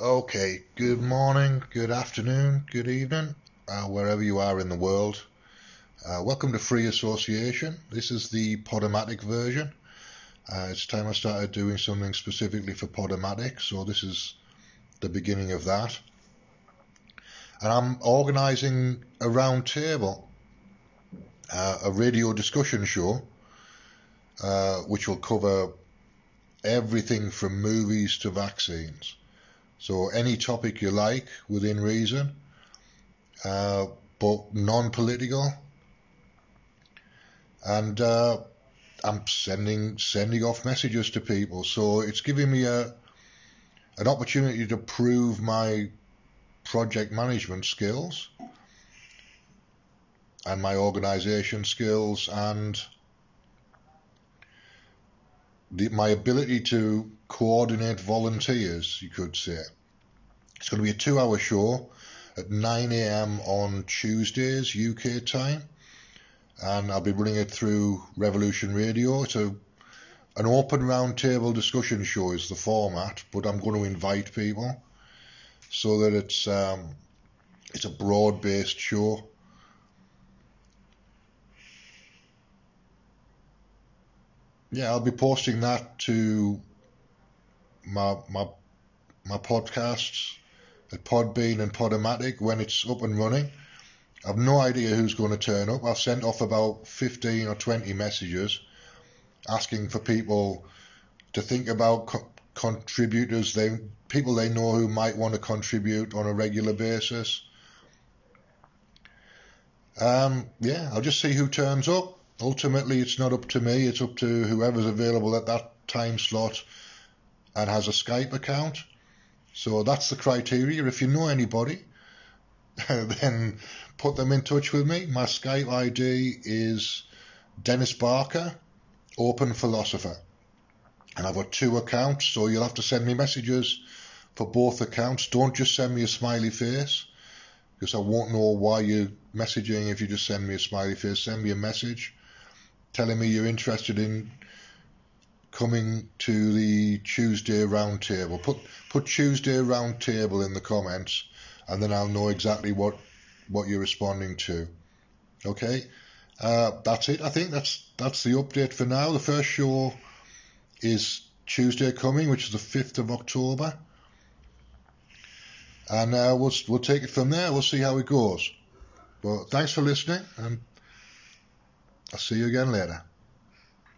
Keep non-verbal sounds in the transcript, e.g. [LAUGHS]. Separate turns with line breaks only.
Okay, good morning, good afternoon, good evening, uh, wherever you are in the world. Uh, welcome to Free Association. This is the Podomatic version. Uh, it's time I started doing something specifically for Podomatic, so this is the beginning of that. And I'm organising a round table, uh, a radio discussion show, uh, which will cover everything from movies to vaccines. So any topic you like within reason, uh, but non-political. And uh, I'm sending sending off messages to people, so it's giving me a an opportunity to prove my project management skills and my organisation skills and the, my ability to coordinate volunteers, you could say. It's going to be a two hour show at 9 a.m. on Tuesdays, UK time. And I'll be running it through Revolution Radio. It's a, an open roundtable discussion show is the format, but I'm going to invite people so that it's um, it's a broad based show. Yeah, I'll be posting that to my my my podcasts at Podbean and Podomatic when it's up and running. I've no idea who's going to turn up. I've sent off about 15 or 20 messages asking for people to think about co- contributors, they people they know who might want to contribute on a regular basis. Um, yeah, I'll just see who turns up. Ultimately, it's not up to me. It's up to whoever's available at that time slot and has a Skype account. So that's the criteria. If you know anybody, [LAUGHS] then put them in touch with me. My Skype ID is Dennis Barker, Open Philosopher. And I've got two accounts, so you'll have to send me messages for both accounts. Don't just send me a smiley face, because I won't know why you're messaging if you just send me a smiley face. Send me a message telling me you're interested in coming to the Tuesday roundtable. Put put Tuesday roundtable in the comments, and then I'll know exactly what what you're responding to. Okay, uh, that's it. I think that's that's the update for now. The first show is Tuesday coming, which is the fifth of October, and uh, we'll we'll take it from there. We'll see how it goes. But thanks for listening, and I'll see you again later.